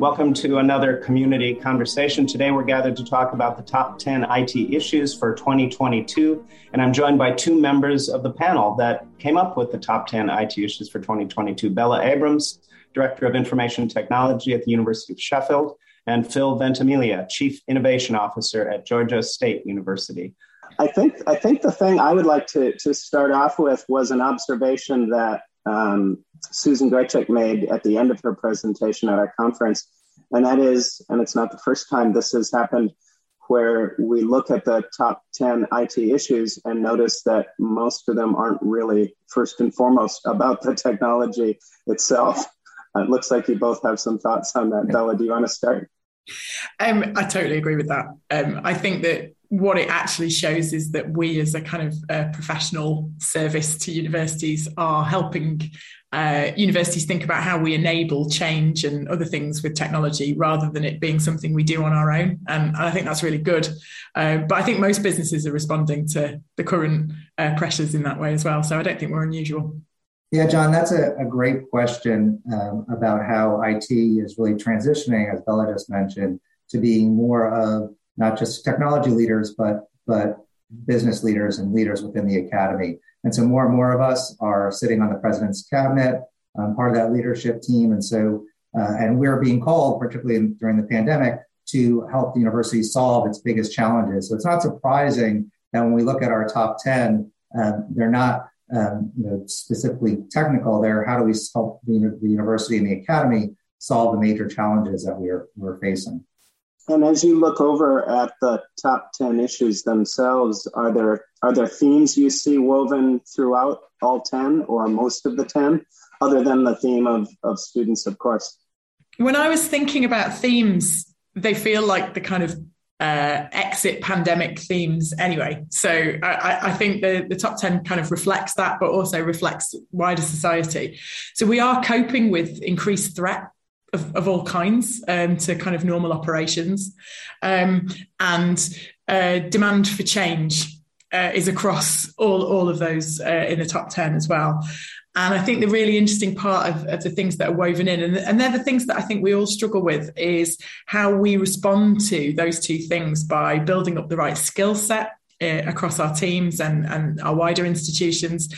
Welcome to another community conversation. Today we're gathered to talk about the top 10 IT issues for 2022. And I'm joined by two members of the panel that came up with the top 10 IT issues for 2022 Bella Abrams, Director of Information Technology at the University of Sheffield, and Phil Ventimiglia, Chief Innovation Officer at Georgia State University. I think I think the thing I would like to, to start off with was an observation that um, Susan Grajek made at the end of her presentation at our conference. And that is, and it's not the first time this has happened, where we look at the top 10 IT issues and notice that most of them aren't really first and foremost about the technology itself. It looks like you both have some thoughts on that. Bella, do you want to start? Um, I totally agree with that. Um, I think that what it actually shows is that we, as a kind of uh, professional service to universities, are helping uh, universities think about how we enable change and other things with technology rather than it being something we do on our own. And, I think that's really good. Uh, but I think most businesses are responding to the current uh, pressures in that way as well. So I don't think we're unusual. Yeah, John, that's a, a great question um, about how IT is really transitioning, as Bella just mentioned, to being more of not just technology leaders, but but business leaders and leaders within the academy. And so more and more of us are sitting on the president's cabinet, um, part of that leadership team. And so, uh, and we're being called, particularly in, during the pandemic, to help the university solve its biggest challenges. So it's not surprising that when we look at our top 10, um, they're not um, you know, specifically technical. They're how do we help the, the university and the academy solve the major challenges that we're, we're facing. And as you look over at the top 10 issues themselves, are there are there themes you see woven throughout all 10 or most of the 10, other than the theme of, of students, of course? When I was thinking about themes, they feel like the kind of uh, exit pandemic themes anyway. So I, I, think the, the top 10 kind of reflects that, but also reflects wider society. So we are coping with increased threat of, of all kinds um, to kind of normal operations. Um, and uh, demand for change uh, is across all, all of those uh, in the top 10 as well. And I think the really interesting part of, of the things that are woven in, and, and they're the things that I think we all struggle with, is how we respond to those two things by building up the right skill set uh, across our teams and, and our wider institutions.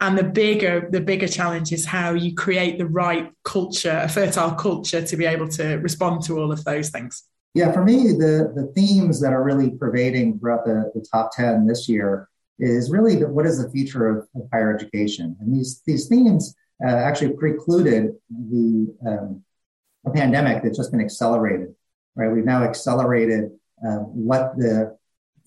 And the bigger the bigger challenge is how you create the right culture, a fertile culture, to be able to respond to all of those things. Yeah, for me, the the themes that are really pervading throughout the, the top ten this year is really the, what is the future of, of, higher education, and these these themes uh, actually precluded the um, a pandemic that's just been accelerated. Right, we've now accelerated uh, what the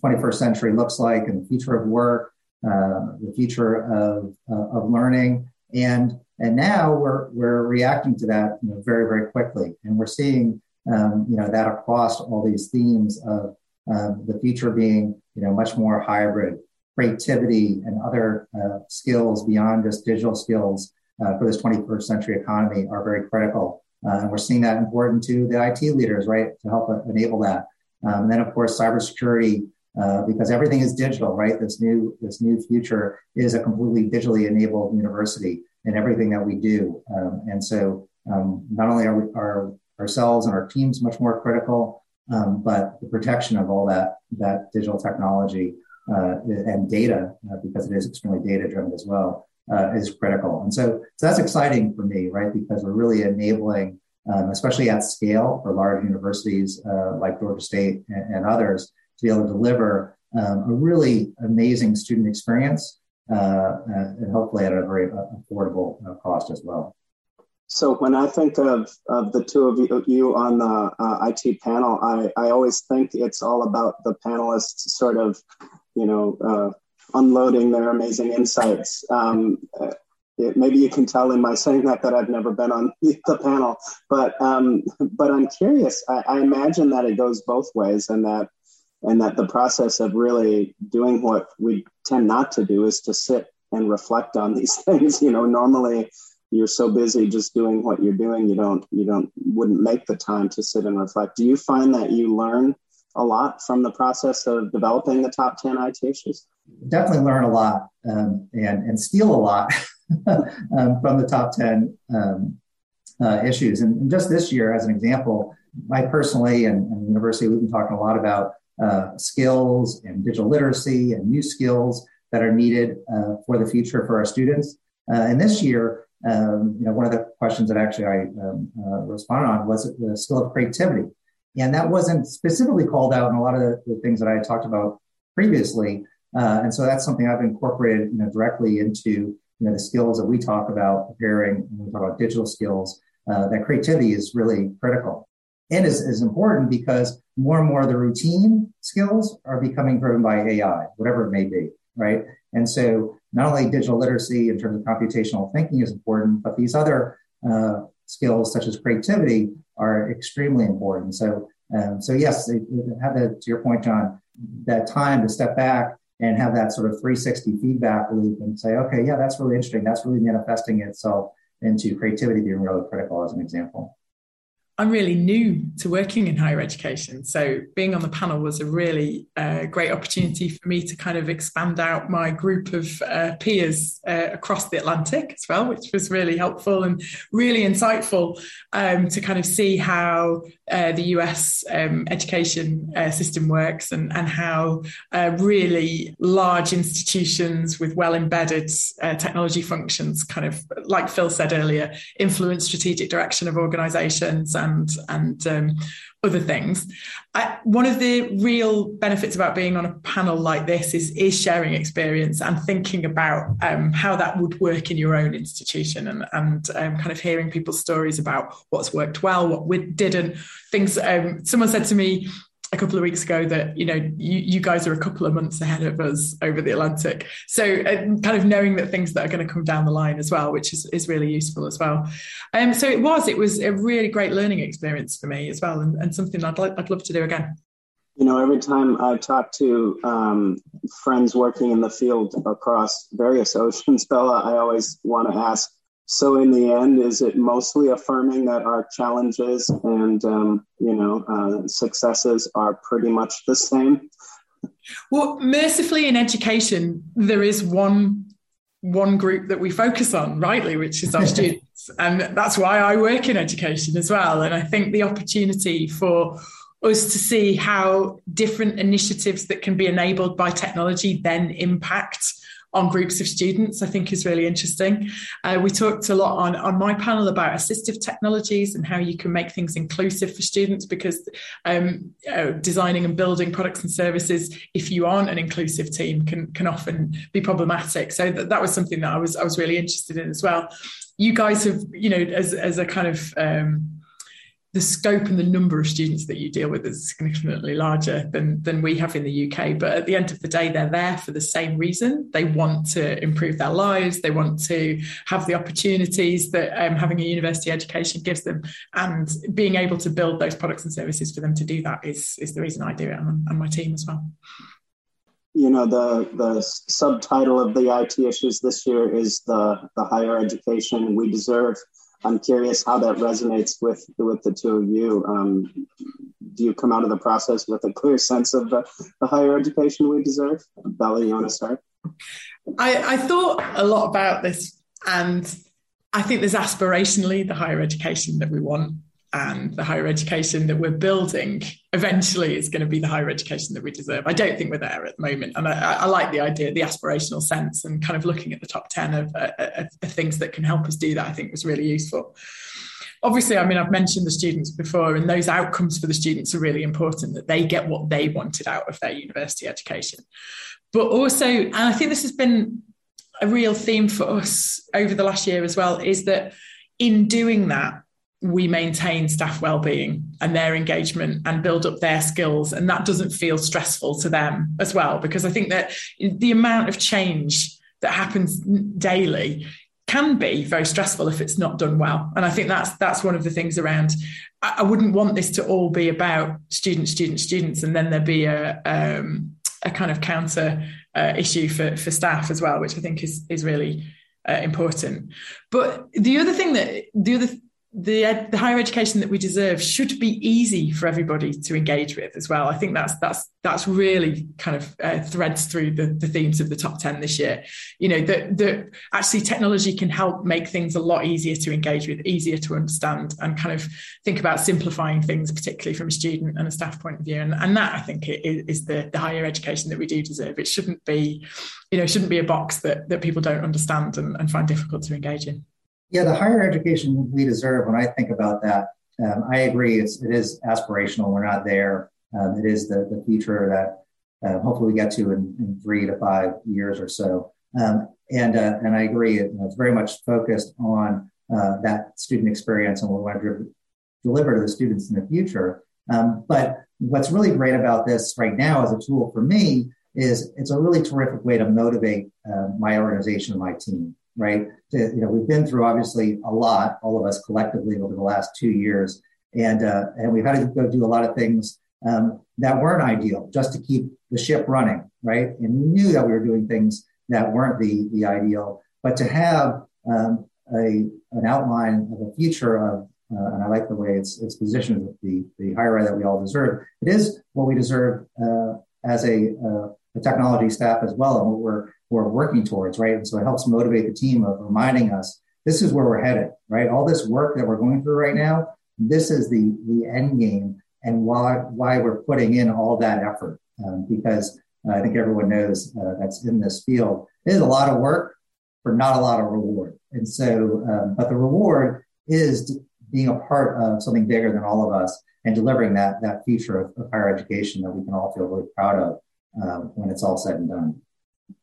21st century looks like and the future of work, uh, the future of, uh, of learning. And, and now we're, we're reacting to that you know, very, very quickly. And we're seeing, um, you know, that across all these themes of um, the future being, you know, much more hybrid, creativity and other uh, skills beyond just digital skills uh, for this 21st century economy are very critical. Uh, and we're seeing that important to the IT leaders, right, to help enable that. Um, and then, of course, cybersecurity uh, because everything is digital, right? This new this new future is a completely digitally enabled university in everything that we do, um, and so um, not only are, we, are ourselves and our teams much more critical, um, but the protection of all that that digital technology uh, and data, uh, because it is extremely data driven as well, uh, is critical. And so, so that's exciting for me, right? Because we're really enabling, um, especially at scale for large universities uh, like Georgia State and, and others to be able to deliver um, a really amazing student experience uh, uh, and hopefully at a very uh, affordable uh, cost as well. So when I think of, of the two of you, on the uh, IT panel, I, I always think it's all about the panelists sort of, you know, uh, unloading their amazing insights. Um, it, maybe you can tell in my saying that that I've never been on the panel, but um, but I'm curious. I, I imagine that it goes both ways, and that and that the process of really doing what we tend not to do is to sit and reflect on these things you know. Normally you're so busy just doing what you're doing you don't you don't wouldn't make the time to sit and reflect. Do you find that you learn a lot from the process of developing the top 10 IT issues? Definitely learn a lot um, and and steal a lot um, from the top 10 um, uh, issues. And, and, just this year, as an example, I personally and, and university, we've been talking a lot about uh, skills and digital literacy and new skills that are needed uh, for the future for our students. Uh, and this year, um, you know, one of the questions that actually I um, uh, responded on was the skill of creativity. And that wasn't specifically called out in a lot of the, the things that I talked about previously. Uh, and so that's something I've incorporated, you know, directly into, you know, the skills that we talk about preparing when we talk about digital skills, uh, that creativity is really critical and is, is important because more and more of the routine skills are becoming driven by AI, whatever it may be, right? And so not only digital literacy in terms of computational thinking is important, but these other uh, skills such as creativity are extremely important. So, um, so yes, the, to your point, John, that time to step back and have that sort of 360 feedback loop and say, okay, yeah, that's really interesting. That's really manifesting itself into creativity being really critical as an example. I'm really new to working in higher education. So being on the panel was a really uh, great opportunity for me to kind of expand out my group of uh, peers uh, across the Atlantic as well, which was really helpful and really insightful um, to kind of see how uh, the US um, education uh, system works and, and how uh, really large institutions with well embedded technology functions kind of, like Phil said earlier, influence strategic direction of organizations and and um, other things. I, one of the real benefits about being on a panel like this is is sharing experience and thinking about um, how that would work in your own institution and and um, kind of hearing people's stories about what's worked well, what didn't. Things. Um, someone said to me a couple of weeks ago that you know you, you guys are a couple of months ahead of us over the Atlantic. So uh, kind of knowing that things that are going to come down the line as well, which is, is really useful as well. Um, so it was it was a really great learning experience for me as well, and, and something I'd like I'd love to do again. You know, every time I talk to um, friends working in the field across various oceans, Bella, I always want to ask so in the end is it mostly affirming that our challenges and um, you know uh, successes are pretty much the same? Well mercifully in education there is one one group that we focus on rightly which is our students. And that's why i work in education as well. And i think the opportunity for us to see how different initiatives that can be enabled by technology then impact on groups of students, I think is really interesting. Uh, we talked a lot on, on my panel about assistive technologies and how you can make things inclusive for students because um, uh, designing and building products and services, if you aren't an inclusive team, can, can often be problematic. So th- that was something that I was, I was really interested in as well. You guys have, you know, as, as a kind of um, the scope and the number of students that you deal with is significantly larger than than we have in the UK. But at the end of the day, they're there for the same reason. They want to improve their lives. They want to have the opportunities that um, having a university education gives them, and being able to build those products and services for them to do that is is the reason I do it, and, and my team as well. You know, the the subtitle of the IT issues this year is the the higher education we deserve I'm curious how that resonates with with the two of you. Um, do you come out of the process with a clear sense of the, the higher education we deserve? Bella, you want to start? I, I thought a lot about this, and I think there's aspirationally the higher education that we want and the higher education that we're building eventually is going to be the higher education that we deserve. I don't think we're there at the moment. And I, I like the idea, the aspirational sense, and kind of looking at the top 10 of, uh, uh, of, things that can help us do that, I think was really useful. Obviously, I mean, I've mentioned the students before, and those outcomes for the students are really important that they get what they wanted out of their university education. But also, and I think this has been a real theme for us over the last year as well, is that in doing that, we maintain staff well-being and their engagement and build up their skills and that doesn't feel stressful to them as well because i think that the amount of change that happens daily can be very stressful if it's not done well. And i think that's that's one of the things around i, I wouldn't want this to all be about students students students and then there be a um, a kind of counter uh, issue for for staff as well which i think is is really uh, important. But the other thing that the other the the higher education that we deserve should be easy for everybody to engage with as well. I think that's that's that's really kind of uh, threads through the, the themes of the top ten this year. You know that that actually technology can help make things a lot easier to engage with, easier to understand, and kind of think about simplifying things, particularly from a student and a staff point of view. And, and that I think is, is the the higher education that we do deserve. It shouldn't be, you know, shouldn't be a box that that people don't understand and, and find difficult to engage in. Yeah, the higher education we deserve. When I think about that, um, I agree. It's it is aspirational. We're not there. Um, it is the the future that uh, hopefully we get to in, in, three to five years or so. Um, and uh, and I agree. It, it's very much focused on uh, that student experience and what we want to deliver to the students in the future. Um, but what's really great about this right now as a tool for me is it's a really terrific way to motivate uh, my organization and my team right? To, you know, we've been through obviously a lot, all of us collectively over the last two years, and uh, and we've had to go do a lot of things um, that weren't ideal just to keep the ship running, right? And we knew that we were doing things that weren't the the ideal, but to have um, a an outline of a future of uh, and I like the way it's it's positioned with the the higher that we all deserve. It is what we deserve uh, as a, uh, a technology staff as well, and what we're we're working towards, right? And so it helps motivate the team of reminding us this is where we're headed, right? All this work that we're going through right now, this is the the end game, and why why we're putting in all that effort um, because I think everyone knows uh, that's in this field. It is a lot of work for not a lot of reward, and so um, but the reward is being a part of something bigger than all of us and delivering that that future of, of higher education that we can all feel really proud of um, when it's all said and done.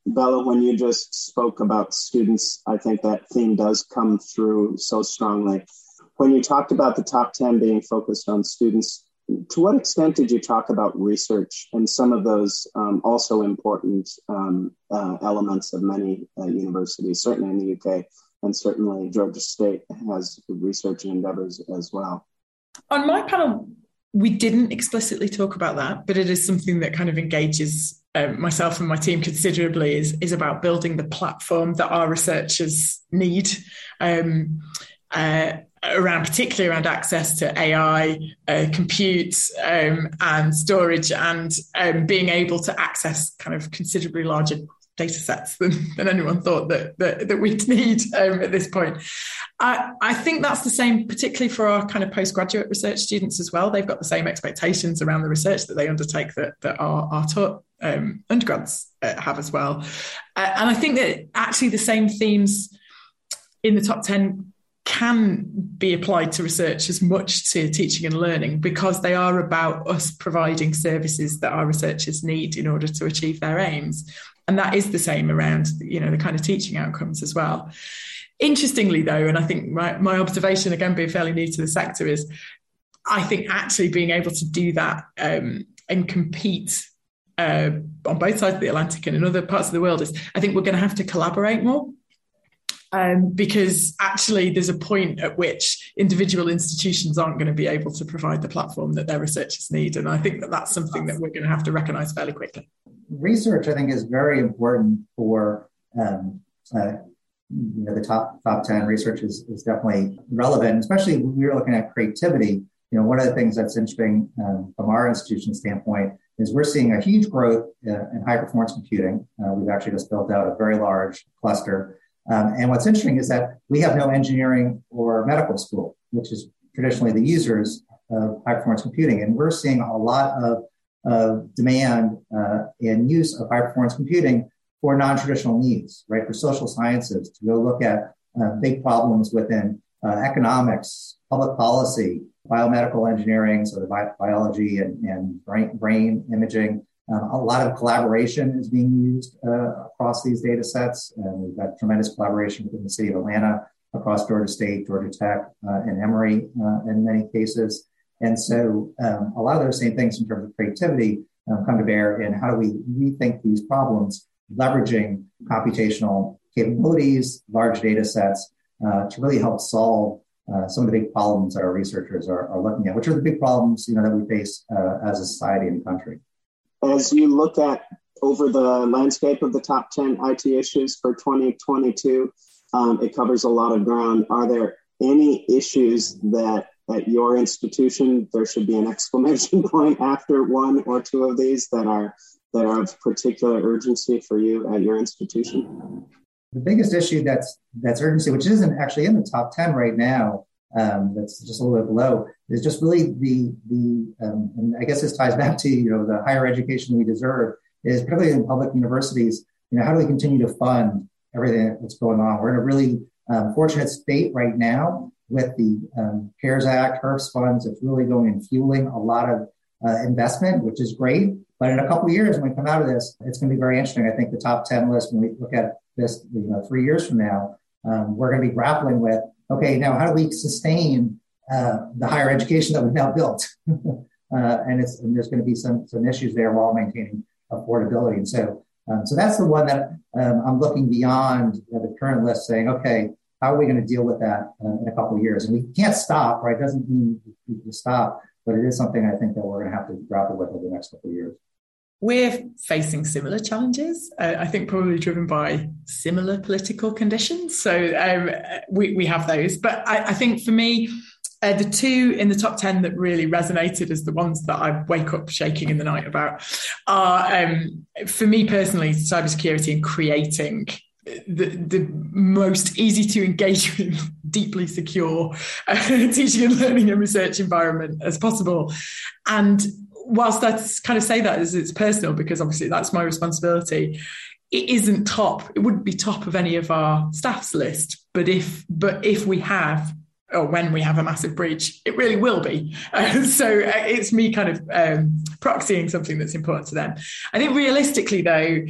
Bella, when you just spoke about students, I think that theme does come through so strongly. When you talked about the top 10 being focused on students, to what extent did you talk about research and some of those um, also important um, uh, elements of many uh, universities, certainly in the UK, and certainly Georgia State has research endeavors as well? On my panel, we didn't explicitly talk about that, but it is something that kind of engages um, myself and my team considerably is is about building the platform that our researchers need um, uh, around particularly around access to AI, uh, compute, um, and storage, and um, being able to access kind of considerably larger data sets than, than anyone thought that, that, that we'd need um, at this point. I, I think that's the same, particularly for our kind of postgraduate research students as well. They've got the same expectations around the research that they undertake that, that our, our taught um, undergrads uh, have as well. Uh, and I think that actually the same themes in the top 10 can be applied to research as much to teaching and learning because they are about us providing services that our researchers need in order to achieve their aims and that is the same around you know the kind of teaching outcomes as well interestingly though and i think my, my observation again being fairly new to the sector is i think actually being able to do that um, and compete uh, on both sides of the atlantic and in other parts of the world is i think we're going to have to collaborate more um, because actually there's a point at which individual institutions aren't going to be able to provide the platform that their researchers need and i think that that's something that we're going to have to recognize fairly quickly research, I think, is very important for um, uh, you know the top top ten. Research is, is definitely relevant, especially when we are looking at creativity. You know, one of the things that's interesting um, from our institution standpoint is we're seeing a huge growth uh, in high performance computing. Uh, we've actually just built out a very large cluster. Um, and what's interesting is that we have no engineering or medical school, which is traditionally the users of high performance computing. And we're seeing a lot of of demand uh, and use of high performance computing for non-traditional needs, right? For social sciences to go look at uh, big problems within uh, economics, public policy, biomedical engineering, so the bi- biology and, and brain, brain imaging. Uh, a lot of collaboration is being used uh, across these data sets. And we've got tremendous collaboration within the city of Atlanta, across Georgia State, Georgia Tech, uh, and Emory in many cases. And so um, a lot of those same things in terms of creativity um, come to bear in how do we rethink these problems, leveraging computational capabilities, large data sets uh, to really help solve uh, some of the big problems that our researchers are, are, looking at, which are the big problems you know that we face uh, as a society and country. As you look at over the landscape of the top 10 IT issues for 2022, um, it covers a lot of ground. Are there any issues that at your institution there should be an exclamation point after one or two of these that are that are of particular urgency for you at your institution? The biggest issue that's that's urgency, which isn't actually in the top ten right now, um, that's just a little bit below, is just really the the um, and I guess this ties back to you know the higher education we deserve is particularly in public universities. You know, how do we continue to fund everything that's going on? We're in a really um, fortunate state right now with the um, CARES Act, HEERF funds. It's really going and fueling a lot of uh, investment, which is great. But in a couple of years, when we come out of this, it's going to be very interesting. I think the top 10 list, when we look at this, you know, three years from now, um, we're going to be grappling with, okay, now how do we sustain uh, the higher education that we've now built? uh, and, it's, and there's going to be some, some issues there while maintaining affordability. And so, um, so that's the one that um, I'm looking beyond the current list saying, okay, how are we going to deal with that uh, in a couple of years? And we can't stop, right? It doesn't mean we can stop, but it is something I think that we're going to have to grapple with over the next couple of years. We're facing similar challenges, uh, I think probably driven by similar political conditions. So um, we, we have those. But I, I think for me, uh, the two in the top 10 that really resonated as the ones that I wake up shaking in the night about are, um, for me personally, cybersecurity and creating the, the most easy to engage with, deeply secure uh, teaching and learning and research environment as possible. And whilst I kind of say that as it's personal, because obviously that's my responsibility, it isn't top. It wouldn't be top of any of our staff's list. But if but if we have or when we have a massive breach, it really will be. Uh, so it's me kind of um, proxying something that's important to them. I think realistically, though,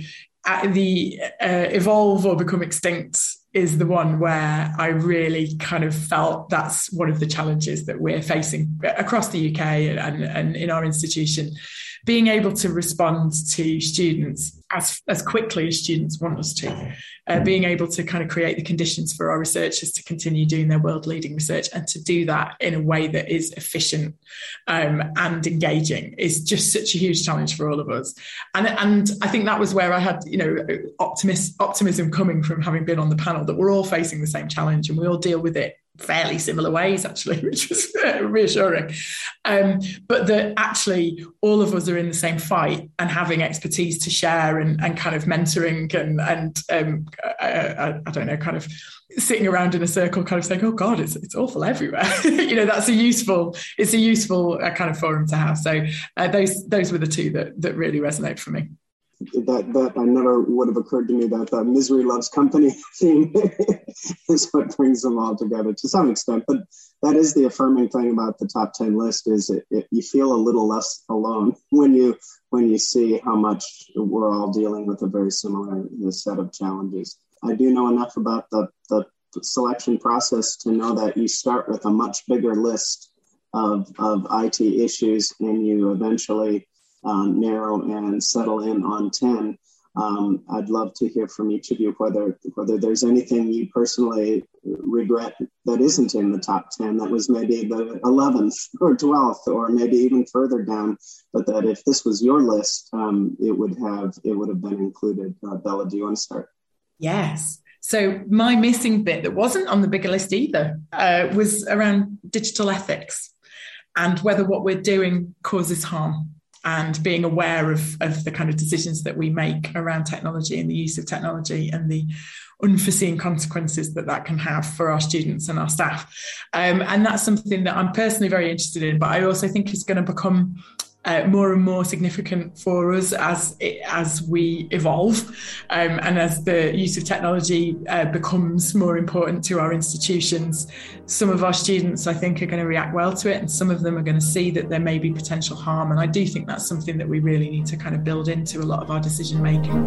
the uh, evolve or become extinct is the one where I really kind of felt that's one of the challenges that we're facing across the UK and, and in our institution. Being able to respond to students as, as quickly as students want us to, uh, being able to kind of create the conditions for our researchers to continue doing their world leading research and to do that in a way that is efficient um, and engaging is just such a huge challenge for all of us. And, and I think that was where I had, you know, optimist, optimism coming from having been on the panel that we're all facing the same challenge and we all deal with it fairly similar ways, actually, which was reassuring. Um, but that actually all of us are in the same fight and having expertise to share and, and kind of mentoring and, and um, I, I, I, don't know, kind of sitting around in a circle, kind of saying, "Oh God, it's it's awful everywhere." you know, that's a useful it's a useful uh, kind of forum to have. So uh, those those were the two that that really resonate for me that that I never would have occurred to me that the misery loves company theme is what brings them all together to some extent. But that is the affirming thing about the top ten list is it, it, you feel a little less alone when you when you see how much we're all dealing with a very similar set of challenges. I do know enough about the the selection process to know that you start with a much bigger list of, of IT issues and you eventually um, narrow and settle in on 10. Um, I'd love to hear from each of you whether whether there's anything you personally regret that isn't in the top 10 that was maybe the 11th or 12th or maybe even further down but that if this was your list um, it would have it would have been included. Uh, bella do you want to start? Yes. So my missing bit that wasn't on the bigger list either uh, was around digital ethics and whether what we're doing causes harm and being aware of, of the kind of decisions that we make around technology and the use of technology and the unforeseen consequences that that can have for our students and our staff. Um, and that's something that I'm personally very interested in, but I also think is going to become uh, more and more significant for us as as we evolve um, and as the use of technology uh, becomes more important to our institutions. Some of our students, I think, are going to react well to it, and some of them are going to see that there may be potential harm. And I do think that's something that we really need to kind of build into a lot of our decision making.